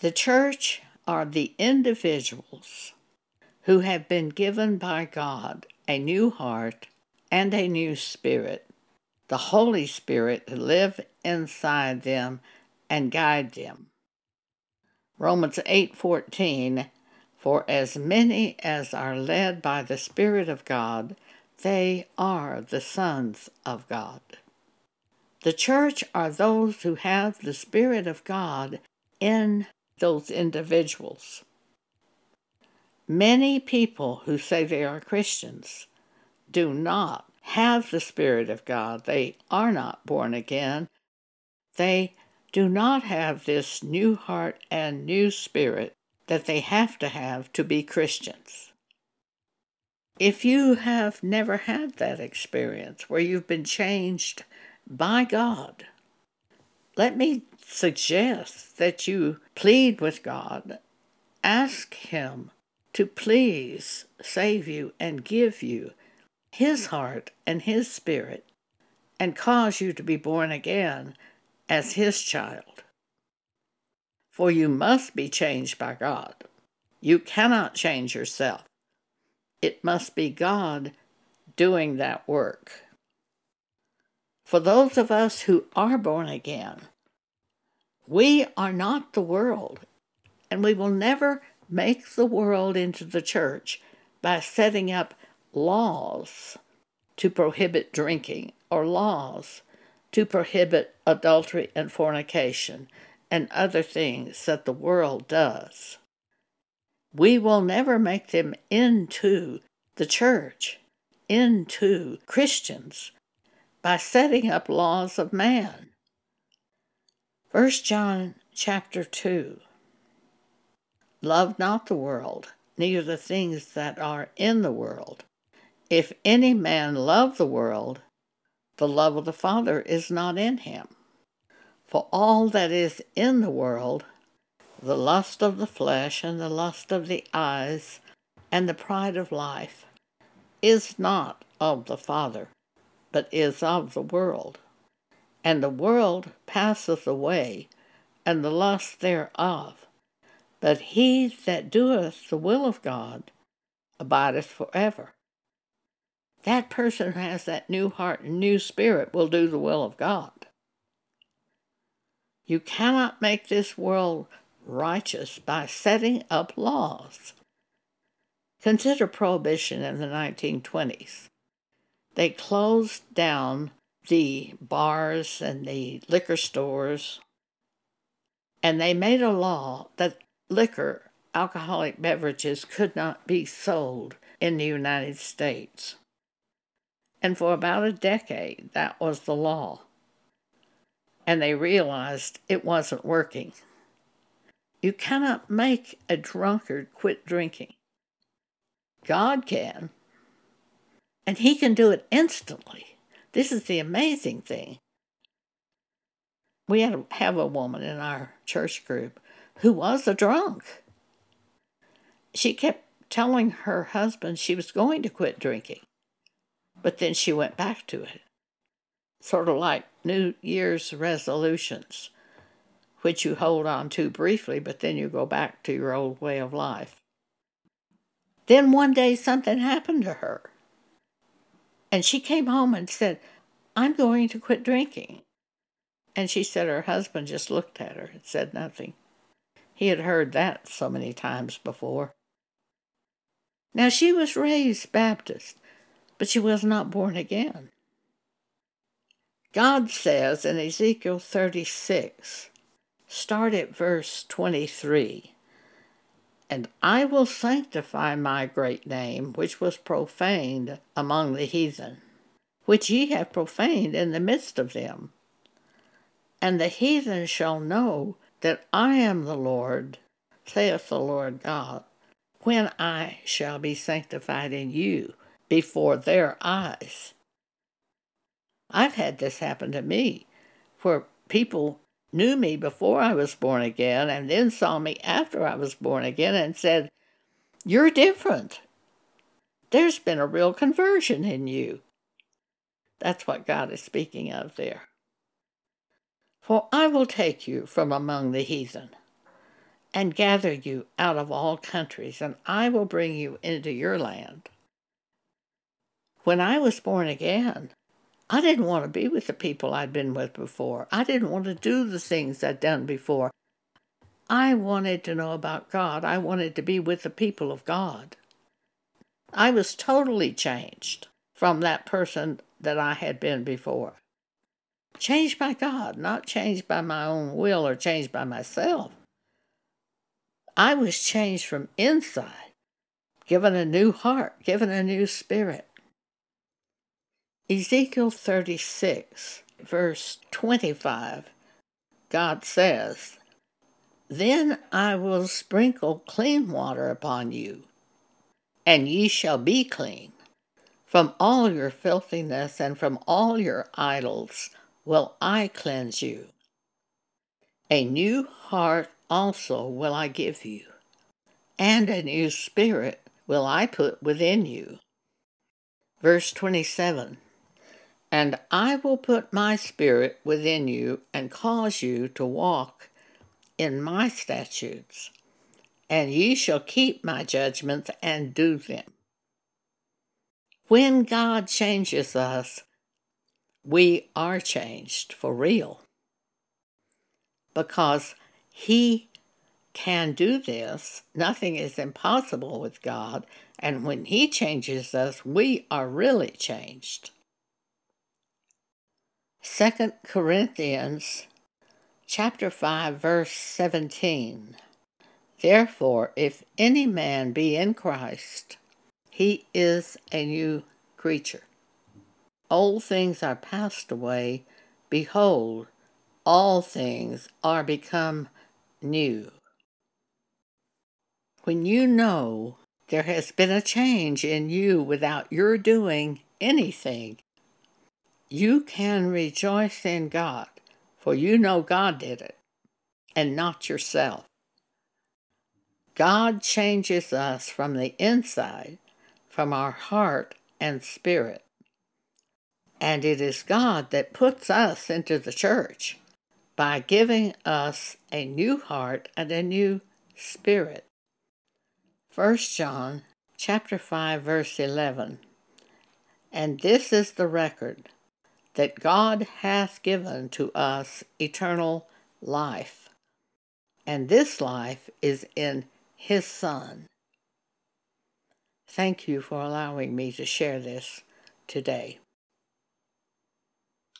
The church are the individuals who have been given by God a new heart and a new spirit, the Holy Spirit to live inside them and guide them. Romans 8:14 For as many as are led by the Spirit of God, they are the sons of God. The church are those who have the Spirit of God in those individuals. Many people who say they are Christians do not have the Spirit of God. They are not born again. They do not have this new heart and new spirit that they have to have to be Christians. If you have never had that experience where you've been changed by God, let me suggest that you plead with God, ask Him to please save you and give you His heart and His spirit and cause you to be born again as His child. For you must be changed by God. You cannot change yourself. It must be God doing that work. For those of us who are born again, we are not the world, and we will never make the world into the church by setting up laws to prohibit drinking or laws to prohibit adultery and fornication and other things that the world does. We will never make them into the church, into Christians, by setting up laws of man. 1 John chapter 2 Love not the world, neither the things that are in the world. If any man love the world, the love of the Father is not in him. For all that is in the world, the lust of the flesh and the lust of the eyes and the pride of life, is not of the Father, but is of the world. And the world passeth away, and the lust thereof. But he that doeth the will of God abideth forever. That person who has that new heart and new spirit will do the will of God. You cannot make this world righteous by setting up laws. Consider prohibition in the 1920s. They closed down the bars and the liquor stores, and they made a law that liquor, alcoholic beverages, could not be sold in the United States. And for about a decade, that was the law. And they realized it wasn't working. You cannot make a drunkard quit drinking. God can. And He can do it instantly. This is the amazing thing. We had have a woman in our church group who was a drunk. She kept telling her husband she was going to quit drinking. But then she went back to it. Sort of like New Year's resolutions, which you hold on to briefly, but then you go back to your old way of life. Then one day something happened to her. And she came home and said, I'm going to quit drinking. And she said her husband just looked at her and said nothing. He had heard that so many times before. Now she was raised Baptist, but she was not born again. God says in Ezekiel 36, start at verse 23, And I will sanctify my great name, which was profaned among the heathen, which ye have profaned in the midst of them. And the heathen shall know that I am the Lord, saith the Lord God, when I shall be sanctified in you before their eyes. I've had this happen to me, where people knew me before I was born again and then saw me after I was born again and said, You're different. There's been a real conversion in you. That's what God is speaking of there. For I will take you from among the heathen, and gather you out of all countries, and I will bring you into your land. When I was born again, I didn't want to be with the people I'd been with before. I didn't want to do the things I'd done before. I wanted to know about God. I wanted to be with the people of God. I was totally changed from that person that I had been before. Changed by God, not changed by my own will or changed by myself. I was changed from inside, given a new heart, given a new spirit. Ezekiel 36, verse 25, God says, Then I will sprinkle clean water upon you, and ye shall be clean. From all your filthiness and from all your idols will I cleanse you. A new heart also will I give you, and a new spirit will I put within you. Verse 27 and I will put my spirit within you and cause you to walk in my statutes, and ye shall keep my judgments and do them. When God changes us, we are changed for real. Because He can do this, nothing is impossible with God, and when He changes us, we are really changed. 2 Corinthians chapter 5 verse 17 Therefore if any man be in Christ he is a new creature. Old things are passed away. Behold all things are become new. When you know there has been a change in you without your doing anything you can rejoice in God, for you know God did it, and not yourself. God changes us from the inside, from our heart and spirit. And it is God that puts us into the church by giving us a new heart and a new spirit. 1 John chapter 5 verse 11. And this is the record that God hath given to us eternal life, and this life is in His Son. Thank you for allowing me to share this today.